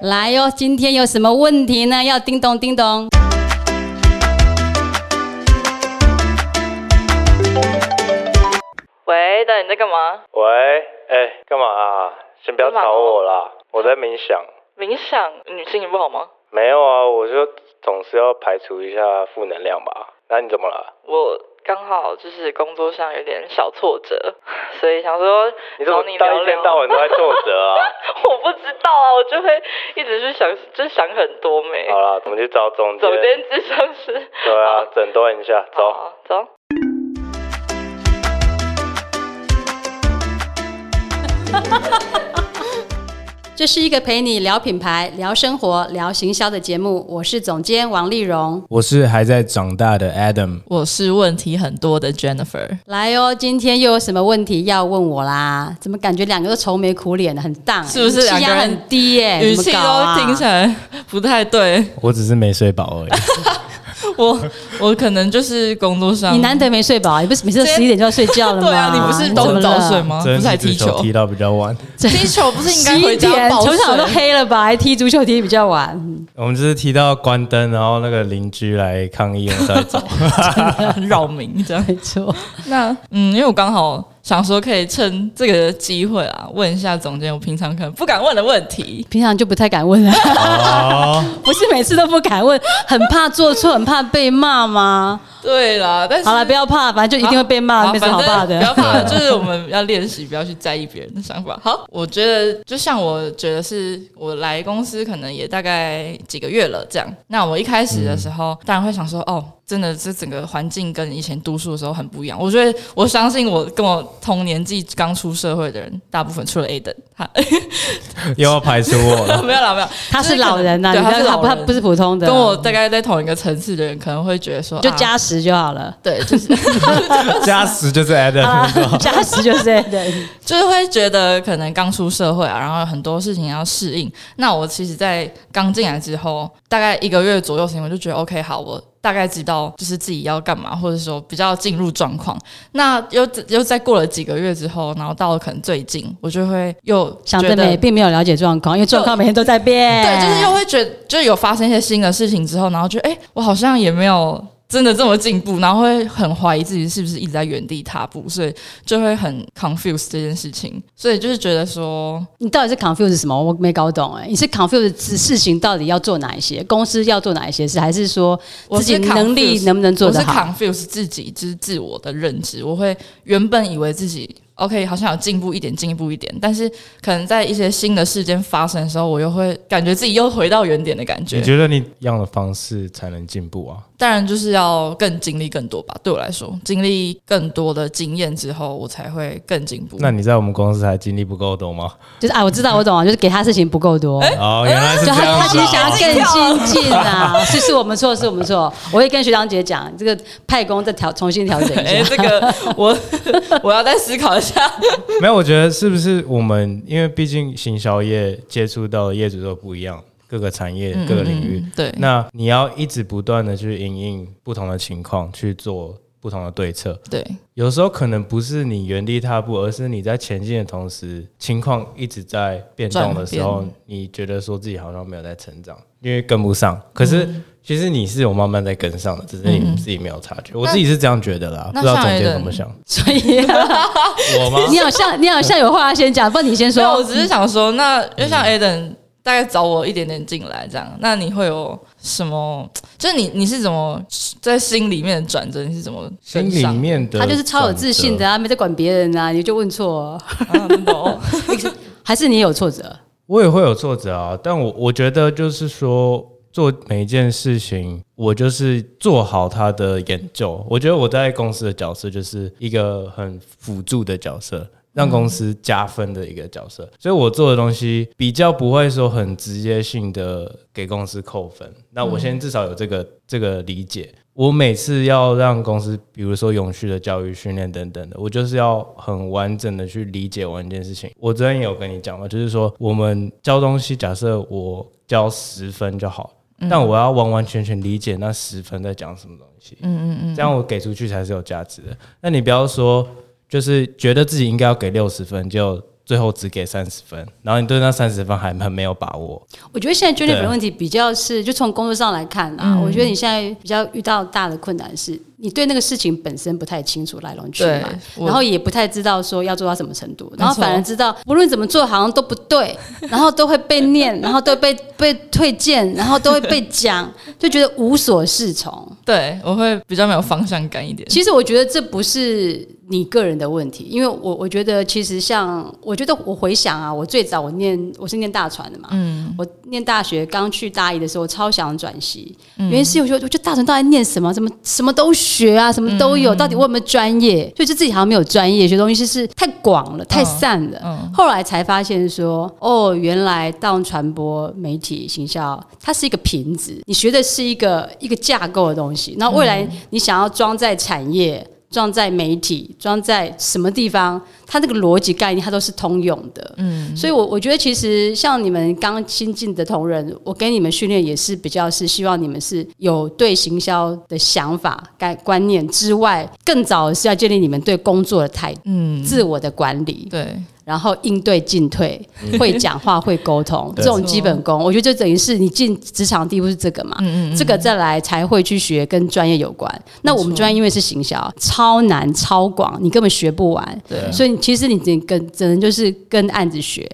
来哟，今天有什么问题呢？要叮咚叮咚。喂，大你在干嘛？喂，哎、干嘛啊？先不要吵我啦，我在冥想。冥想，你心情不好吗？没有啊，我就总是要排除一下负能量吧。那你怎么了？我刚好就是工作上有点小挫折，所以想说找你聊聊。到一天到晚都在挫折啊？我不知道啊，我就会一直去想，就想很多没。好啦，我们去找总监。总监智商师。对啊，诊断一下，走。好走。这是一个陪你聊品牌、聊生活、聊行销的节目。我是总监王丽蓉。我是还在长大的 Adam，我是问题很多的 Jennifer，来哦，今天又有什么问题要问我啦？怎么感觉两个都愁眉苦脸的，很荡、是不是语气压两个很低耶、语气都听起来不太对。我只是没睡饱而已。我 我可能就是工作上，你难得没睡饱，你不是每次都十一点就要睡觉了吗？对啊，你不是都很早睡？吗？不是还踢球？踢到比较晚。踢球不是应该回家球场都？黑了吧？还踢足球踢比较晚，我们就是踢到关灯，然后那个邻居来抗议，我们才走。很 扰民这样。没错。那嗯，因为我刚好想说，可以趁这个机会啊，问一下总监，我平常可能不敢问的问题。平常就不太敢问了，哦，不是每次都不敢问，很怕做错，很怕被骂吗？对啦，但是好了，不要怕，反正就一定会被骂，好没什么好怕的。不要怕，就是我们要练习，不要去在意别人的想法。好，我觉得就像我觉得是我来公司可能也大概几个月了，这样。那我一开始的时候，当然会想说，哦，真的这整个环境跟以前读书的时候很不一样。我觉得我相信我跟我同年纪刚出社会的人，大部分除了 A 等，他 又要排除我了。没有啦，没有，他是老人呐，他不他他是老人不是普通的，跟我大概在同一个层次的人，可能会觉得说，就啊加十就好了。对，就是 加十就是 Adam，啊，加十就是对，就是会觉得可能刚出社会啊，然后很多事情要适应。那我其实，在刚进来之后，大概一个月左右时间，我就觉得 OK，好，我大概知道就是自己要干嘛，或者说比较进入状况。那又又再过了几个月之后，然后到了可能最近，我就会又觉得想得美，并没有了解状况，因为状况每天都在变。对，就是又会觉得，就有发生一些新的事情之后，然后觉得，哎、我好像也没有真的这么进步，然后会很怀疑自己是不是一直在原地踏步，所以就会很 confuse 这件事情。所以就是觉得说，你到底是 confuse 什么？我没搞懂哎、你是 confuse 事事情到底要做哪一些，公司要做哪一些事，还是说自己能力能不能做我是？confuse 自己，就是自我的认知。我会原本以为自己 OK，好像有进步一点，进步一点，但是可能在一些新的事件发生的时候，我又会感觉自己又回到原点的感觉你。觉得你一样的方式才能进步啊？当然就是要更经历更多吧。对我来说，经历更多的经验之后，我才会更进步。那你在我们公司还经历不够多吗？就是啊，我知道，我懂啊，就是给他事情不够多。哦，原来是就他，这样子他其实想要啊。更精进啊，是是我们错，是我们错。我会跟学长姐讲，这个派工再调重新调整哎、一下。这个我 我要再思考一下。没有，我觉得是不是我们，因为毕竟行销业接触到的业主都不一样，各个产业、各个领域。嗯对，那你要一直不断的去应应不同的情况去做不同的对策。对，有时候可能不是你原地踏步，而是你在前进的同时，情况一直在变动的时候，你觉得说自己好像没有在成长，因为跟不上。可是其实你是有慢慢在跟上的，只是你自己没有察觉。我自己是这样觉得啦，不那知道总像监怎么想？所以我吗？你好像你好像有话要先讲，不然你先说，我。只是想说，那就像 Aden 大概找我一点点进来这样，那你会有什么？就是你你是怎么在心里面的转折？你是怎么心里面的他就是超有自信的啊，没在管别人啊，你就问错，啊 还是你有挫折？我也会有挫折啊，但我我觉得就是说，做每一件事情，我就是做好他的研究。我觉得我在公司的角色就是一个很辅助的角色，让公司加分的一个角色。所以我做的东西比较不会说很直接性的给公司扣分。那我先至少有这个这个理解。我每次要让公司，比如说永续的教育训练等等的，我就是要很完整的去理解完一件事情。我昨天也有跟你讲嘛，就是说我们教东西，假设我教十分就好，但我要完完全全理解那十分在讲什么东西。嗯嗯嗯，这样我给出去才是有价值的。那你不要说，就是觉得自己应该要给六十分，就最后只给三十分，然后你对那三十分还很没有把握。我觉得现在 Jennifer 的问题比较是，就从工作上来看啊，嗯我觉得你现在比较遇到大的困难是，你对那个事情本身不太清楚来龙去脉然后也不太知道说要做到什么程度，然后反而知道无论怎么做好像都不对，然后都会被念，然后都被被推荐，然后都会被讲，就觉得无所适从。对我会比较没有方向感一点。其实我觉得这不是你个人的问题，因为我我觉得其实像我觉得我回想啊，我最早我念我是念大传的嘛，嗯，我念大学刚去大一的时候，超想转系，原因是我觉得我觉得大传到底念什么，什么什么都学啊，什么都有，到底我有没有专业？就就自己好像没有专业，学东西是太广了，太散了。后来才发现说，哦，原来大众传播、媒体、行销，它是一个瓶子，你学的是一个一个架构的东西。那未来你想要装在产业、装在媒体、装在什么地方，它那个逻辑概念它都是通用的。嗯，所以我我觉得其实像你们刚新进的同仁，我给你们训练也是比较是希望你们是有对行销的想法、概观念之外，更早是要建立你们对工作的态度、嗯，自我的管理。对，然后应对进退，会讲话，会沟通，这对种基本功，我觉得就等于是你进职场第一步是这个嘛，这个再来才会去学跟专业有关。那我们专业因为是行销，超难超广，你根本学不完。对所以其实你只能跟只能就是跟案子学，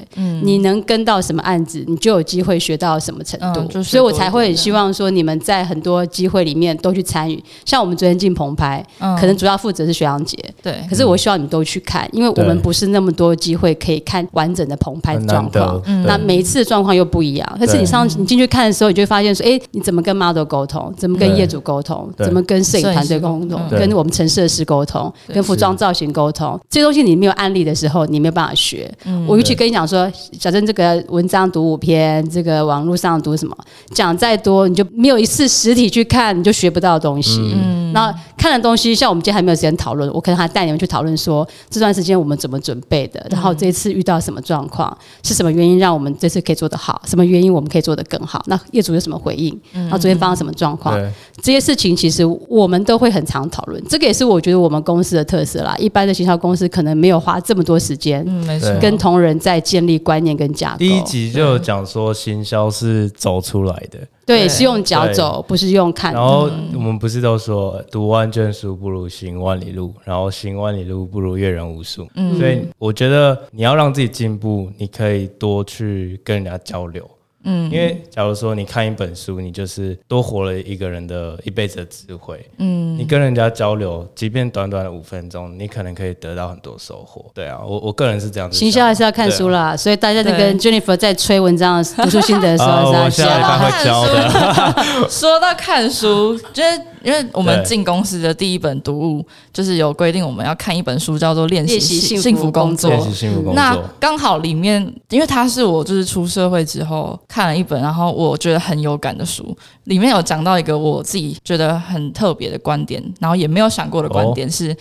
你能跟到什么案子，你就有机会学到什么程度。嗯所以我才会很希望说你们在很多机会里面都去参与。像我们昨天进棚拍，嗯可能主要负责是学长姐，对可是我希望你们都去看，因为我们不是那么多机会可以看完整的棚拍很状况。那每一次的状况又不一样，可是你上你进去看的时候，你就会发现说，哎，你怎么跟 model 沟通，怎么跟业主沟通，怎么跟摄影团队沟通，嗯跟我们陈设师沟通，跟服装造型沟通，这些东西你没有案例的时候，你没有办法学。我尤其跟你讲说，小珍这个文章读五篇，这个网络上读什么，讲再多，你就没有一次实体去看，你就学不到东西。嗯。那看的东西，像我们今天还没有时间讨论，我可能还带你们去讨论说这段时间我们怎么准备的，然后这一次遇到什么状况，是什么原因让我们这次可以做得好，什么原因我们可以做得更好？那业主有什么回应？然后昨天发生什么状况？对，这些事情其实我们都会很常讨论，这个也是我觉得我们公司的特色啦。一般的行销公司可能没有花这么多时间嗯，没错，跟同仁在建立观念跟架构。第一集就有讲说行销是走出来的，对，是用脚走，不是用看。然后我们不是都说读万卷书不如行万里路，然后行万里路不如阅人无数。嗯所以我觉得你要让自己进步，你可以多去跟人家交流。嗯，因为假如说你看一本书，你就是多活了一个人的一辈子的智慧。嗯，你跟人家交流，即便短短的五分钟，你可能可以得到很多收获。对啊，我我个人是这样子想。行销还是要看书啦，所以大家在跟 Jennifer 在吹文章、读书心得的时啊，候是要我下礼教会教的。说到看书，就是因为我们对进公司的第一本读物，就是有规定我们要看一本书，叫做《练习幸福工作》练习幸福工那作。刚好里面，因为它是我就是出社会之后看了一本，然后我觉得很有感的书，里面有讲到一个我自己觉得很特别的观点，然后也没有想过的观点是。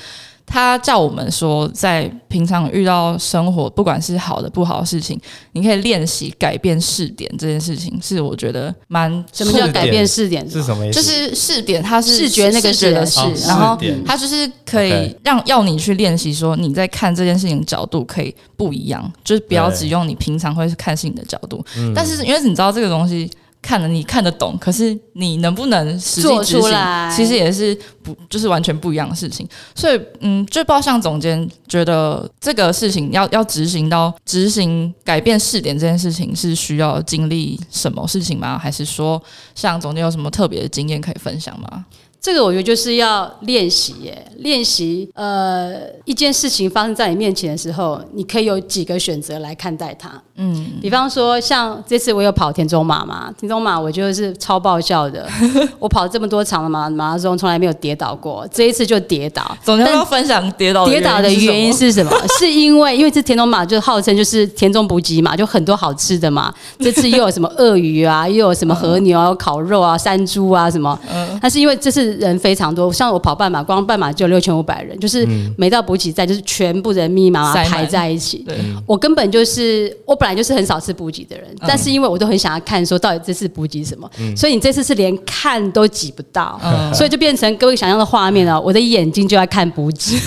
他叫我们说，在平常遇到生活，不管是好的不好的事情，你可以练习改变视点这件事情，是我觉得蛮什么叫改变视点？是什么意思？就是视点，它是视觉那个视觉的视然后它就是可以让要你去练习，说你在看这件事情的角度可以不一样，就是不要只用你平常会看事情的角度。但是因为你知道这个东西看了你看得懂，可是你能不能实际执行出来其实也是不就是完全不一样的事情。所以嗯，就报向总监觉得这个事情要要执行到执行改变试点这件事情是需要经历什么事情吗？还是说像总监有什么特别的经验可以分享吗？这个我觉得就是要练习耶，练习。呃，一件事情发生在你面前的时候，你可以有几个选择来看待它。嗯，比方说像这次我有跑田中马嘛，田中马我就是超爆笑的，我跑这么多场的马马拉松，从来没有跌倒过，这一次就跌倒。总监要要分享跌倒跌倒的原因是是什么？是因为因为这田中马就号称就是田中补给嘛，就很多好吃的嘛。这次又有什么鳄鱼啊，又有什么和牛啊、烤肉啊、山猪啊什么。但是因为这次人非常多，像我跑半马，光半马就有六千五百人，就是每到补给站就是全部人密密麻麻排在一起。我根本就是我本来就是很少吃补给的人，但是因为我都很想要看说到底这次补给什么，所以你这次是连看都挤不到，所以就变成各位想象的画面啊，我的眼睛就在看补给，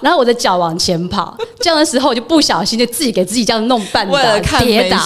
然后我的脚往前跑，这样的时候我就不小心就自己给自己这样弄绊倒，跌倒，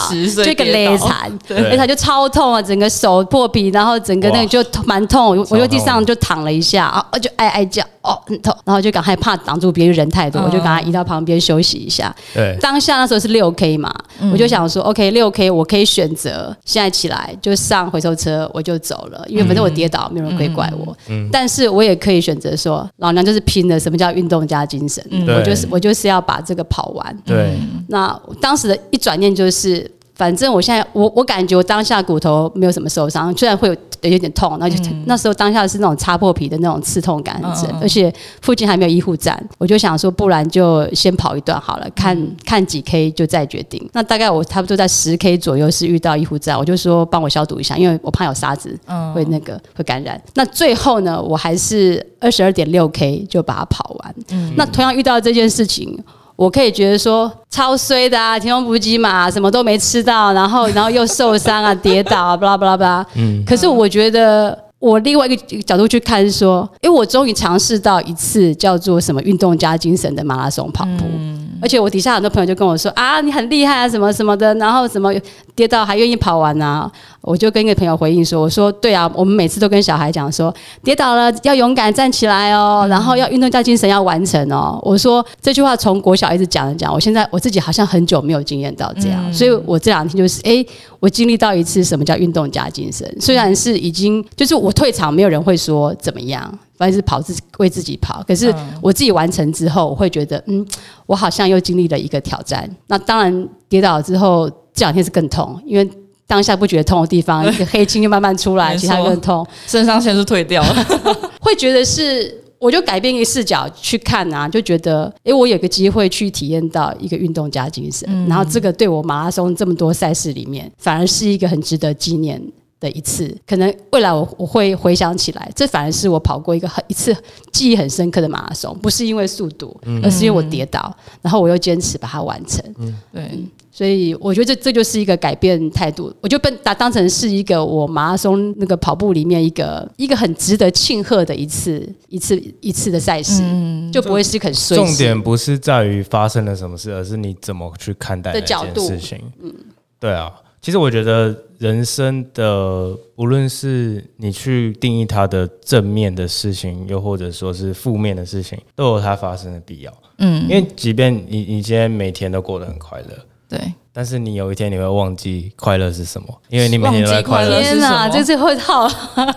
就一个勒残，勒残就超痛啊，整个手破皮，然后整个那个就蛮痛，我我就地上就躺了一下啊，就哀哀叫，哦很痛，然后就赶快怕挡住别人人太多，我就赶快移到旁边休息一下。对，当下那时候是六 K 嘛，我就想说，OK，六 K 我可以选择现在起来就上回收车，我就走了，因为反正我跌倒，没有人可以怪我。但是我也可以选择说，老娘就是拼了，什么叫运动加精神？我就是我就是要把这个跑完。对，那当时的一转念就是。反正我现在我我感觉我当下骨头没有什么受伤，虽然会有有点痛，然后就、那时候当下是那种擦破皮的那种刺痛感很深，而且附近还没有医护站，我就想说，不然就先跑一段好了，看、看几 K 就再决定。那大概我差不多在十 K 左右是遇到医护站，我就说帮我消毒一下，因为我怕有沙子会那个会感染。那最后呢，我还是二十二点六 K 就把它跑完。那同样遇到这件事情。我可以觉得说超衰的啊，田中补给嘛什么都没吃到，然后然后又受伤啊，跌倒啊，巴拉巴拉巴拉。嗯，可是我觉得。我另外一个角度去看是说，因为我终于尝试到一次叫做什么运动加精神的马拉松跑步，而且我底下很多朋友就跟我说啊，你很厉害啊，什么什么的，然后什么跌倒还愿意跑完啊，我就跟一个朋友回应说，我说对啊，我们每次都跟小孩讲说，跌倒了要勇敢站起来哦，然后要运动加精神要完成哦。我说这句话从国小一直讲着讲，我现在我自己好像很久没有经验到这样，所以我这两天就是哎，我经历到一次什么叫运动加精神，虽然是已经就是我退场，没有人会说怎么样。反正是跑自己为自己跑，可是我自己完成之后，我会觉得，嗯，我好像又经历了一个挑战。那当然，跌倒之后这两天是更痛，因为当下不觉得痛的地方，一个黑青就慢慢出来，其他更痛，肾上腺素退掉了，会觉得是。我就改变一个视角去看啊，就觉得，诶，我有个机会去体验到一个运动家精神，然后这个对我马拉松这么多赛事里面，反而是一个很值得纪念的一次。可能未来我我会回想起来，这反而是我跑过一个很一次记忆很深刻的马拉松，不是因为速度，而是因为我跌倒，然后我又坚持把它完成。嗯对，所以我觉得这这就是一个改变态度，我就被打当成是一个我马拉松那个跑步里面一个一个很值得庆贺的一次一次一次的赛事，就不会是很衰。重点不是在于发生了什么事，而是你怎么去看待的角度件事情。嗯，对啊。其实我觉得人生的无论是你去定义它的正面的事情，又或者说是负面的事情，都有它发生的必要。嗯，因为即便你你今天每天都过得很快乐，对，但是你有一天你会忘记快乐是什么，因为你每天都在快乐乐。天哪，这是会好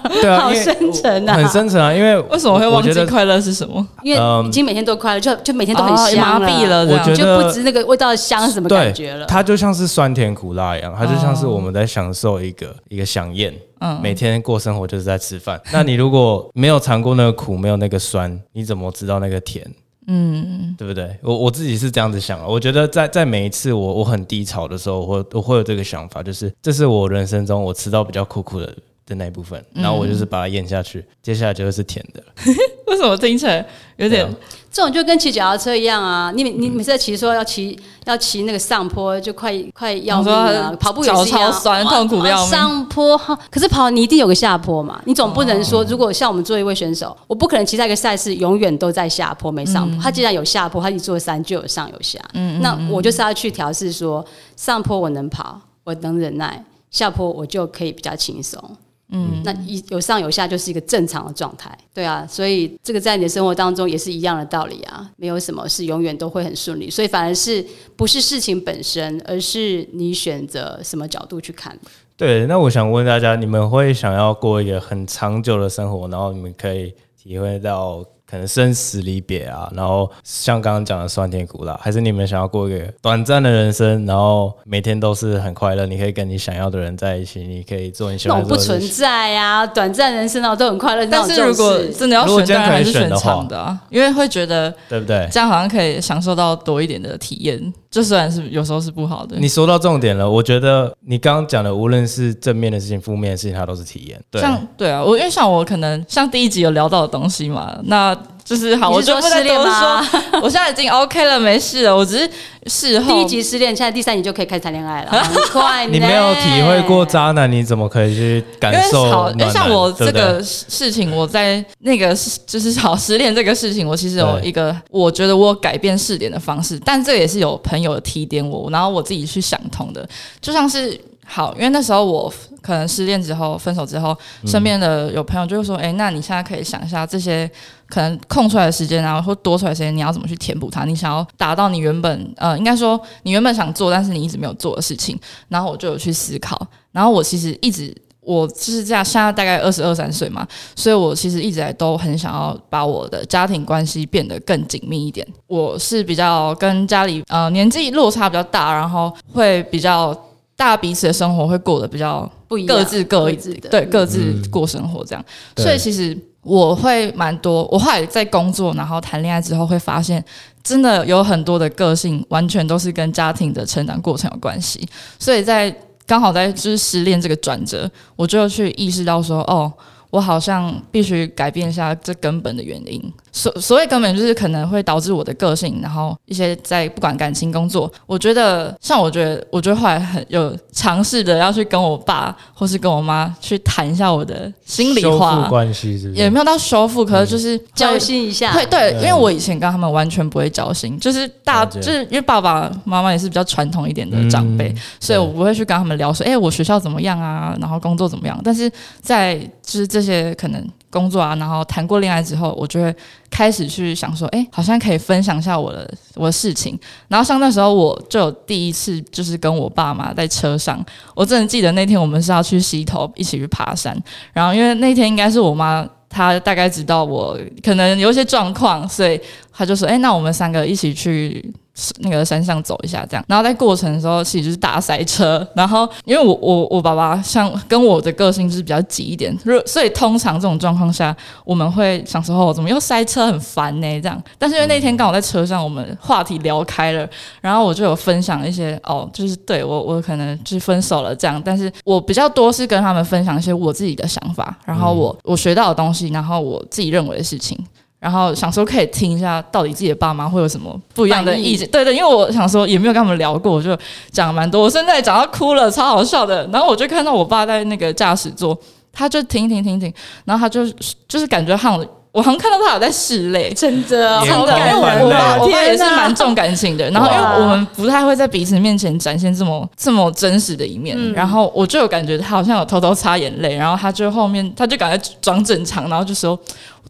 对啊，好深沉啊，很深沉啊，因为为什么会忘记快乐是什么？因为已经每天都快乐，就就每天都很哦香麻痹了我觉就得不知那个味道香是什么感觉了。它就像是酸甜苦辣一样，它就像是我们在享受一个、一个飨宴。嗯，每天过生活就是在吃饭。那你如果没有尝过那个苦，没有那个酸，你怎么知道那个甜？嗯，对不对？我我自己是这样子想的。我觉得在在每一次我我很低潮的时候，我我会有这个想法，就是这是我人生中我吃到比较苦苦的的那一部分，然后我就是把它咽下去，接下来就会是甜的。为什么听起来有点这种就跟骑脚踏车一样啊！你你每次在骑说要骑要骑那个上坡，就快快要命啊你！说跑步也是一样，脚超酸痛苦的要命上坡，哈可是跑你一定有个下坡嘛，你总不能说，如果像我们做一位选手，我不可能骑在一个赛事永远都在下坡没上坡。他既然有下坡，他一座山就有上有下。嗯那我就是要去调试说，上坡我能跑，我能忍耐，下坡我就可以比较轻松。嗯，那一有上有下就是一个正常的状态，对啊，所以这个在你的生活当中也是一样的道理啊，没有什么是永远都会很顺利，所以反而是不是事情本身，而是你选择什么角度去看。对，那我想问大家，你们会想要过一个很长久的生活，然后你们可以体会到可能生死离别啊，然后像刚刚讲的酸甜苦辣，还是你们想要过一个短暂的人生，然后每天都是很快乐，你可以跟你想要的人在一起，你可以做你喜那欢种不存。在呀、短暂人生啊都很快乐，但是如果真的要选，当然还是选长的啊，因为会觉得对不对？这样好像可以享受到多一点的体验。这虽然是有时候是不好的，你说到重点了，我觉得你刚刚讲的，无论是正面的事情、负面的事情，它都是体验。对，像对啊，我因为像我可能像第一集有聊到的东西嘛，那就是好，我就不再多失恋吗说。我现在已经 OK 了，没事了。我只是事后第一集失恋，现在第三集就可以开始谈恋爱了，很快。你没有体会过渣男，你怎么可以去感因为受好，因为？像我这个事情，我在那个就是好失恋这个事情，我其实有一个我觉得我有改变试点的方式，但这也是有朋友提点我，然后我自己去想通的，就像是。好，因为那时候我可能失恋之后、分手之后，身边的有朋友就会说：“哎、那你现在可以想一下这些可能空出来的时间啊，或多出来的时间，你要怎么去填补它？你想要达到你原本呃，应该说你原本想做，但是你一直没有做的事情。”然后我就有去思考，然后我其实一直我就是这样，现在大概二十二三岁嘛，所以我其实一直来都很想要把我的家庭关系变得更紧密一点。我是比较跟家里呃年纪落差比较大，然后会比较大家彼此的生活会过得比较不一样，各自各自的，对各自嗯过生活这样。对所以其实我会蛮多，我后来在工作然后谈恋爱之后会发现，真的有很多的个性完全都是跟家庭的成长过程有关系。所以在刚好在就是失恋这个转折，我就去意识到说，哦。我好像必须改变一下这根本的原因。所所谓根本就是可能会导致我的个性，然后一些在不管感情、工作，我觉得像我觉得，我觉得后来很有尝试的要去跟我爸或是跟我妈去谈一下我的心里修复话，关系是是？也没有到修复，可是就是交会心一下，会对，因为我以前跟他们完全不会交心，就是大就是因为爸爸妈妈也是比较传统一点的长辈，嗯所以我不会去跟他们聊说，哎、我学校怎么样啊，然后工作怎么样。但是在就是这些可能工作啊，然后谈过恋爱之后，我就会开始去想说，哎、好像可以分享一下我的我的事情。然后像那时候我就有第一次就是跟我爸妈在车上，我真的记得那天我们是要去溪头一起去爬山，然后因为那天应该是我妈。她大概知道我可能有一些状况，所以她就说：“哎、那我们三个一起去那个山上走一下，这样。”然后在过程的时候，其实就是大塞车。然后因为我我我爸爸像跟我的个性就是比较急一点，所以所以通常这种状况下，我们会想说：“哦，怎么又塞车，很烦呢？”这样。但是因为那天刚好在车上，我们话题聊开了，然后我就有分享一些哦，就是对我我可能就是分手了这样，但是我比较多是跟他们分享一些我自己的想法，然后我、我学到的东西，然后我自己认为的事情。然后想说可以听一下，到底自己的爸妈会有什么不一样的意见？对对，因为我想说也没有跟他们聊过，我就讲了蛮多。我现在讲到哭了，超好笑的。然后我就看到我爸在那个驾驶座，他就停停停停，然后他就就是感觉好像我好像看到他有在拭泪，真的眼真的，因为我爸我爸也是蛮重感情的，然后因为我们不太会在彼此面前展现这么这么真实的一面，然后我就有感觉他好像有偷偷擦眼泪，然后他就后面他就赶快装正常，然后就说，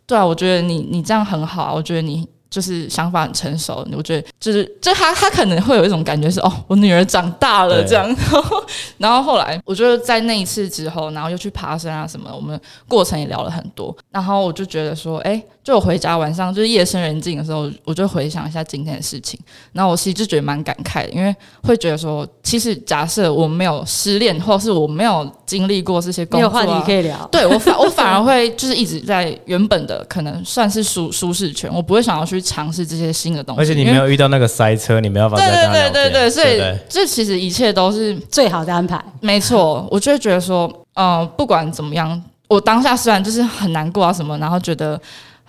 对啊，我觉得你你这样很好啊，我觉得你。就是想法很成熟，我觉得就是就他他可能会有一种感觉是哦，我女儿长大了这样，然后然后后来我觉得在那一次之后，然后又去爬山啊什么，我们过程也聊了很多，然后我就觉得说，哎，就我回家晚上就是夜深人静的时候，我就回想一下今天的事情，然后我其实就觉得蛮感慨的，因为会觉得说，其实假设我没有失恋，或是我没有经历过这些工作、啊，没有话题可以聊。对我反我反而会就是一直在原本的可能算是舒舒适圈，我不会想要去尝试这些新的东西，而且你没有遇到那个塞车，你没有办法对再跟他聊天对对对对，所以这其实一切都是最好的安排，没错，我就会觉得说，呃，不管怎么样，我当下虽然就是很难过啊什么，然后觉得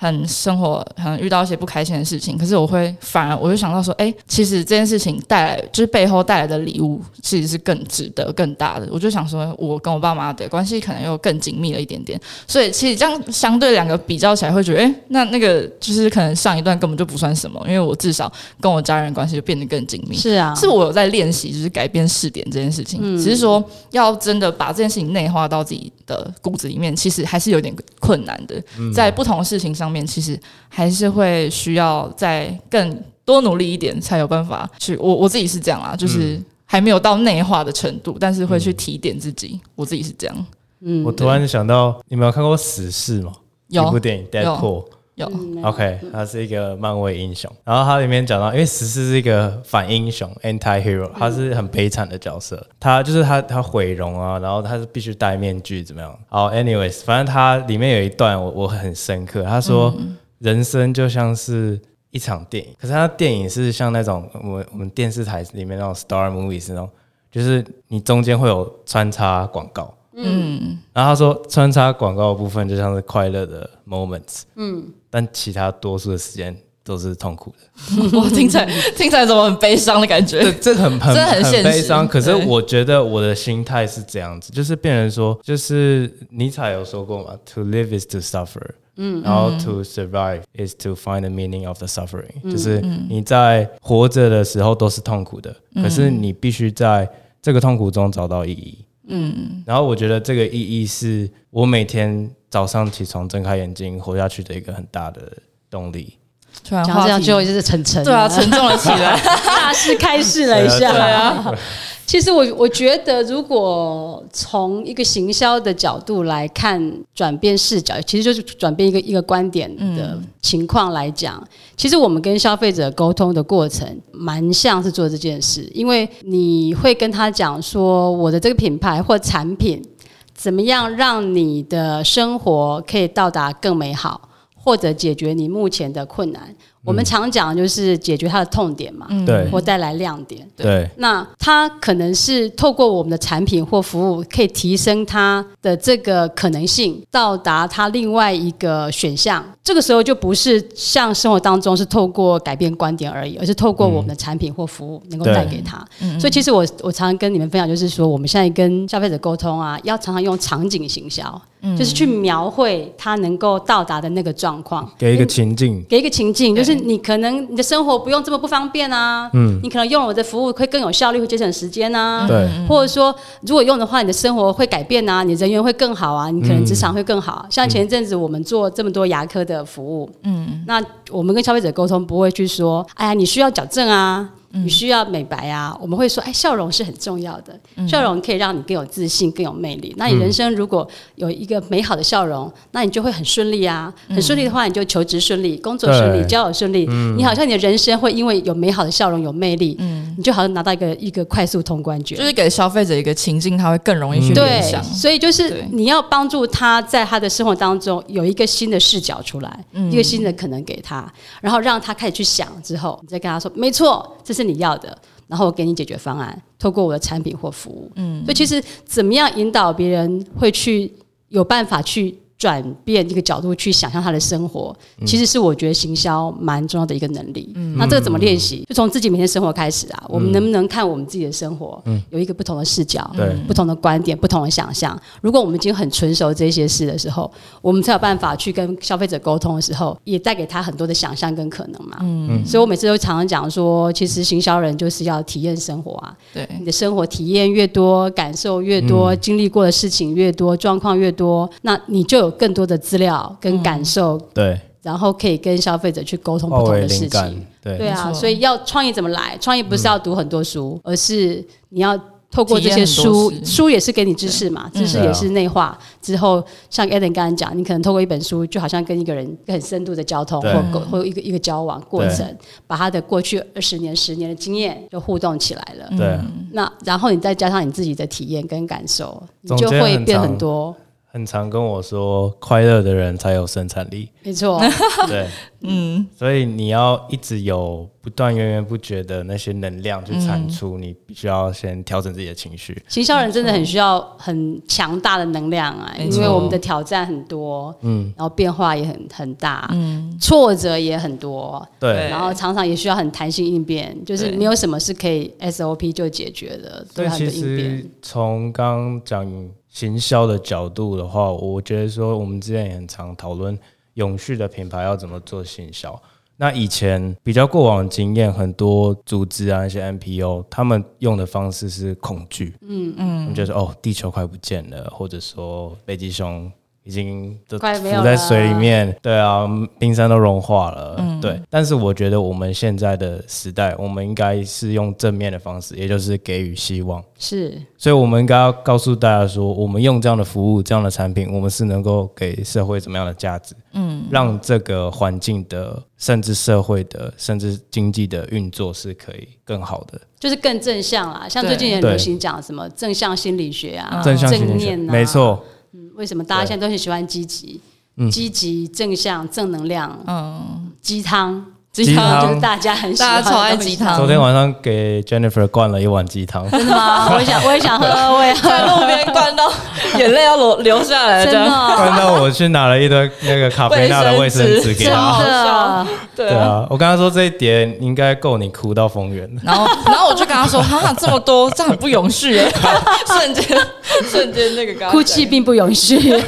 很生活很遇到一些不开心的事情，可是我会反而我就想到说，哎，其实这件事情带来就是背后带来的礼物，其实是更值得、更大的。我就想说，我跟我爸妈的关系可能又更紧密了一点点，所以其实这样相对两个比较起来，会觉得，哎，那那个就是可能上一段根本就不算什么，因为我至少跟我家人关系就变得更紧密。是啊，是我有在练习，就是改变试点这件事情。只是说要真的把这件事情内化到自己的骨子里面，其实还是有点困难的。嗯在不同的事情上面，其实还是会需要再更多努力一点，才有办法去。我我自己是这样啦，就是还没有到内化的程度，但是会去提点自己。我自己是这样。嗯我突然想到，你们有看过《死侍》吗？有一部电影《Deadpool》。有，嗯 OK，他是一个漫威英雄，然后它里面讲到，因为十四是一个反英雄 （anti hero），他是很悲惨的角色，他就是他他毁容啊，然后他是必须戴面具怎么样？好，anyways，反正他里面有一段我我很深刻，他说、人生就像是一场电影，可是他电影是像那种我们我们电视台里面那种 star movies 那种，就是你中间会有穿插广告，嗯，然后他说穿插广告的部分就像是快乐的 moments，嗯，但其他多数的时间都是痛苦的。我听起来听起来怎么很悲伤的感觉？这这很很很悲伤。可是我觉得我的心态是这样子，就是变成说，就是尼采有说过嘛，“To live is to suffer”。嗯，然后 to survive is to find the meaning of the suffering，、就是你在活着的时候都是痛苦的，可是你必须在这个痛苦中找到意义。嗯，然后我觉得这个意义是我每天早上起床睁开眼睛活下去的一个很大的动力。突然讲到这样，最后就是沉沉，对啊，沉重了起来。大事开始了一下。对啊，其实我我觉得，如果从一个行销的角度来看转变视角，其实就是转变一个一个观点的情况来讲，其实我们跟消费者沟通的过程，蛮像是做这件事，因为你会跟他讲说，我的这个品牌或产品怎么样让你的生活可以到达更美好，或者解决你目前的困难。我们常讲的就是解决它的痛点嘛，对。或带来亮点。对。那它可能是透过我们的产品或服务，可以提升它的这个可能性，到达它另外一个选项。这个时候就不是像生活当中是透过改变观点而已，而是透过我们的产品或服务能够对带给他。所以其实我我常常跟你们分享，就是说我们现在跟消费者沟通啊，要常常用场景行销，就是去描绘他能够到达的那个状况。给一个情境，给一个情境，就是你可能你的生活不用这么不方便啊，嗯，你可能用了我的服务会更有效率，会节省时间啊，对或者说如果用的话，你的生活会改变啊，你人缘会更好啊，你可能职场会更好。像前一阵子我们做这么多牙科的服务，嗯，那我们跟消费者沟通不会去说，哎呀，你需要矫正啊。你需要美白啊，我们会说，哎，笑容是很重要的，笑容可以让你更有自信、更有魅力。那你人生如果有一个美好的笑容，那你就会很顺利啊。很顺利的话，你就求职顺利，工作顺利，交友顺利。你好像你的人生会因为有美好的笑容、有魅力，你就好像拿到一个一个快速通关卷就。是给消费者一个情境，他会更容易去联对想，。所以就是你要帮助他在他的生活当中有一个新的视角出来，一个新的可能给他，然后让他开始去想之后，你再跟他说，没错，这是你要的，然后我给你解决方案，透过我的产品或服务。嗯，所以其实怎么样引导别人会去有办法去。转变一个角度去想象他的生活，其实是我觉得行销蛮重要的一个能力。那这个怎么练习？就从自己每天生活开始啊。我们能不能看我们自己的生活，嗯有一个不同的视角，对不同的观点、不同的想象。如果我们已经很纯熟这些事的时候，我们才有办法去跟消费者沟通的时候，也带给他很多的想象跟可能嘛。嗯，所以我每次都常常讲说，其实行销人就是要体验生活啊。对，你的生活体验越多，感受越多，经历过的事情越多，状况越多，那你就有更多的资料跟感受，对，然后可以跟消费者去沟通不同的事情。，对。对啊，所以要创业怎么来？创业不是要读很多书，而是你要透过这些书书也是给你知识嘛，知识也是内化之后，像 Eden 刚刚讲，你可能透过一本书，就好像跟一个人很深度的交通或沟或一个一个交往过程，把他的过去二十年、十年的经验就互动起来了。对，那然后你再加上你自己的体验跟感受，你就会变很多。很常跟我说，快乐的人才有生产力。没错，对，嗯，所以你要一直有不断源源不绝的那些能量去产出，你必须要先调整自己的情绪。行销人真的很需要很强大的能量啊，因为我们的挑战很多，嗯，然后变化也很很大，嗯，挫折也很多，对，然后常常也需要很弹性应变，就是对没有什么是可以 SOP 就解决的，都所以其有很多应变。实。从刚刚讲行销的角度的话，我觉得说我们之前也很常讨论永续的品牌要怎么做行销。那以前比较过往的经验，很多组织啊，一些 NPO，他们用的方式是恐惧，嗯嗯，就是哦，地球快不见了，或者说北极熊已经都浮在水里面，对啊，冰山都融化了，对。但是我觉得我们现在的时代，我们应该是用正面的方式，也就是给予希望。是所以，我们应该要告诉大家说，我们用这样的服务、这样的产品，我们是能够给社会怎么样的价值？嗯，让这个环境的，甚至社会的，甚至经济的运作是可以更好的。就是更正向啦，像最近也很流行讲什么正向心理学啊，正向心理学，念啊，没。错，为什么大家现在都很喜欢积极、积极、正向、正能量？嗯，鸡汤，鸡鸡汤就是大家很喜欢大家超爱鸡汤昨天晚上给 Jennifer 灌了一碗鸡汤，真的吗？我也想，我也想喝，我也在路边灌到 眼泪要流流下来，真的灌到我去拿了一堆那个卡菲娜的卫生纸给他。真的。对啊。我跟他说这一点应该够你哭到疯原了。然后，然后我就跟他说：“哈，这么多，这样很不永续耶！” 瞬间，瞬间那个哭泣并不永续。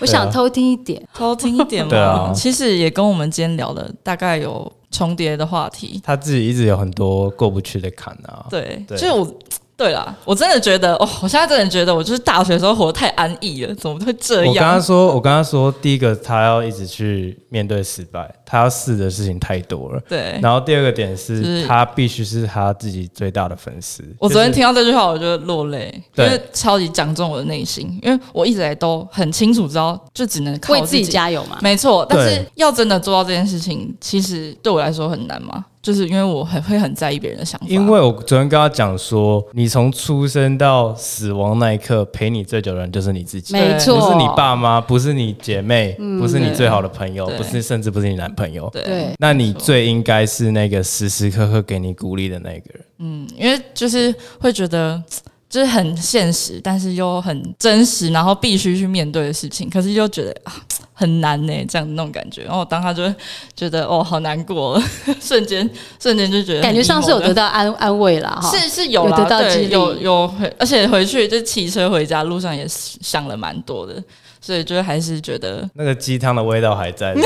我想偷听一点，偷听一点嘛。对啊其实也跟我们今天聊的大概有重叠的话题。他自己一直有很多过不去的坎啊。对，对就是我，对啦，我真的觉得，哦，我现在真的觉得，我就是大学的时候活得太安逸了，怎么会这样我跟他？说，我跟他说，第一个他要一直去面对失败，他要试的事情太多了。对，然后第二个点就是是他必须是他自己最大的粉丝。我昨天就是听到这句话，我就落泪，因对为超级讲中我的内心，因为我一直以来都很清楚知道，就只能靠为自己己加油嘛。没错，但是要真的做到这件事情，其实对我来说很难嘛，就是因为我很会很在意别人的想法。因为我昨天跟他讲说，你从出生到死亡那一刻，陪你最久的人就是你自己，没错，不是你爸妈，不是你姐妹，不是你最好的朋友，不是甚至不是你男朋友。对对那你最应该是那个时时刻刻给你鼓励的那个人。嗯，因为就是会觉得。就是很现实，但是又很真实，然后必须去面对的事情，可是又觉得啊很难呢，这样那种感觉。然后我当他就觉得哦，好难过，瞬间瞬间就觉得感觉上是有得到。安安慰啦，哈。是是有啦有得到对激励有有回，而且回去就骑车回家路上也想了蛮多的，所以就还是觉得那个鸡汤的味道还在。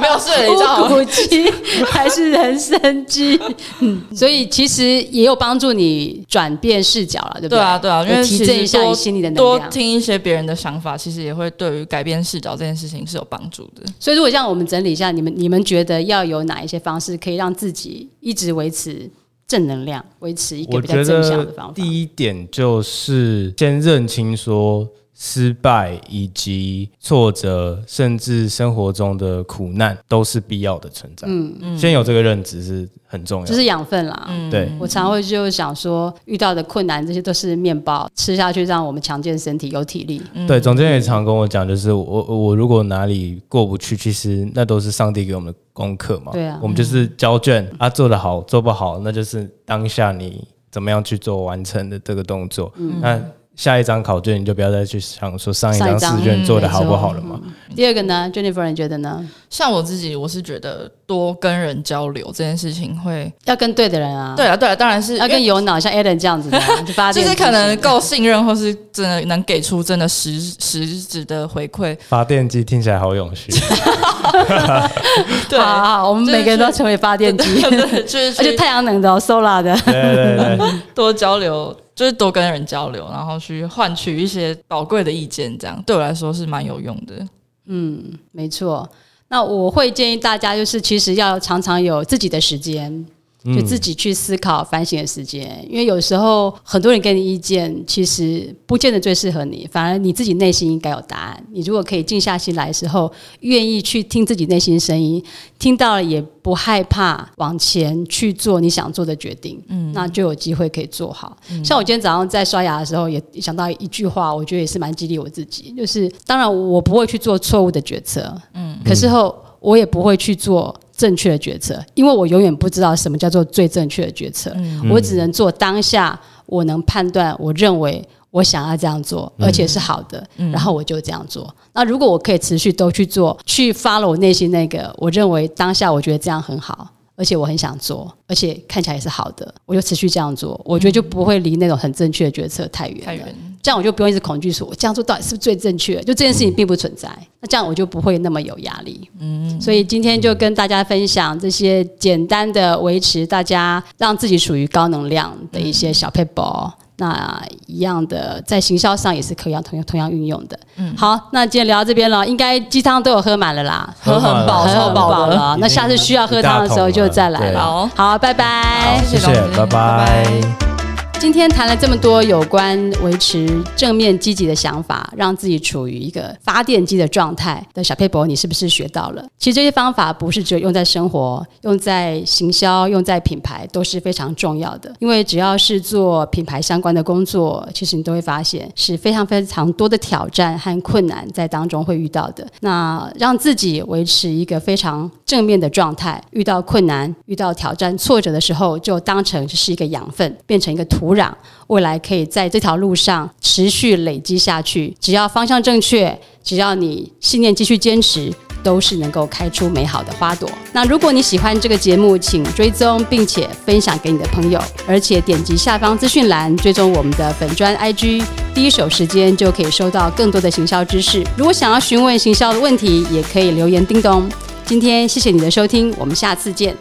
没有睡了一觉乌，骨鸡还是人参鸡，嗯，所以其实也有帮助你转变视角了，对不对对啊对啊，因为其实提振一下你多心里的能多量。听一些别人的想法，其实也会对于改变视角这件事情是有帮助的。所以如果像我们整理一下，你们你们觉得要有哪一些方式可以让自己一直维持正能量，维持一个比较正向的方法？第一点就是先认清说失败以及挫折，甚至生活中的苦难都是必要的存在。嗯嗯，先有这个认知是很重要的。这是养分啦。嗯对，我常会就想说，遇到的困难这些都是面包，吃下去让我们强健身体，有体力。对，总监也常跟我讲，就是我我如果哪里过不去，其实那都是上帝给我们的功课嘛。对啊我们就是交卷啊，做得好做不好，那就是当下你怎么样去做完成的这个动作。嗯那下一张考卷你就不要再去想说上一张试卷做的嗯好不好了嘛。第二个呢，Jennifer，你觉得呢？像我自己，我是觉得多跟人交流这件事情会，要跟对的人啊，对啊对啊，当然是要跟有脑像 Alan 这样子的啊，就发就是可能够信任，或是真的能给出真的实实质的回馈。发电机听起来好永续，对好好好，我们每个人都要成为发电机，对，就是 而且太阳能的、哦、，solar 的。对对对，多交流，就是多跟人交流，然后去换取一些宝贵的意见，这样对我来说是蛮有用的。嗯没错。那我会建议大家，就是其实要常常有自己的时间，就自己去思考、反省的时间。因为有时候很多人给你意见，其实不见得最适合你，反而你自己内心应该有答案。你如果可以静下心来的时候，愿意去听自己内心声音，听到了也不害怕往前去做你想做的决定，嗯，那就有机会可以做好。像我今天早上在刷牙的时候，也想到一句话，我觉得也是蛮激励我自己，就是当然我不会去做错误的决策，嗯，可是后我也不会去做。正确的决策，因为我永远不知道什么叫做最正确的决策，我只能做当下我能判断，我认为我想要这样做，而且是好的，然后我就这样做。那如果我可以持续都去做，去发了我内心那个，我认为当下我觉得这样很好，而且我很想做，而且看起来也是好的，我就持续这样做，我觉得就不会离那种很正确的决策太远了。太远，这样我就不用一直恐惧说，我这样做到底是不是最正确的？就这件事情并不存在，那这样我就不会那么有压力。嗯，所以今天就跟大家分享这些简单的维持大家让自己属于高能量的一些小 paper。那一样的，在行销上也是可以同样同样运用的。嗯，好，那今天聊到这边了，应该鸡汤都有喝满了啦，喝很饱，喝很饱。了。那下次需要喝汤的时候就再来了。好，好，拜拜。谢谢拜拜今天谈了这么多有关维持正面积极的想法，让自己处于一个发电机的状态的小佩博你是不是学到了？其实这些方法不是只有用在生活、用在行销、用在品牌都是非常重要的。因为只要是做品牌相关的工作，其实你都会发现是非常非常多的挑战和困难在当中会遇到的。那让自己维持一个非常正面的状态，遇到困难、遇到挑战、挫折的时候，就当成是一个养分，变成一个土土壤，未来可以在这条路上持续累积下去。只要方向正确，只要你信念继续坚持。都是能够开出美好的花朵。那如果你喜欢这个节目，请追踪并且分享给你的朋友，而且点击下方资讯栏追踪我们的粉砖 IG，第一手时间就可以收到更多的行销知识。如果想要询问行销的问题，也可以留言叮咚。今天谢谢你的收听，我们下次见。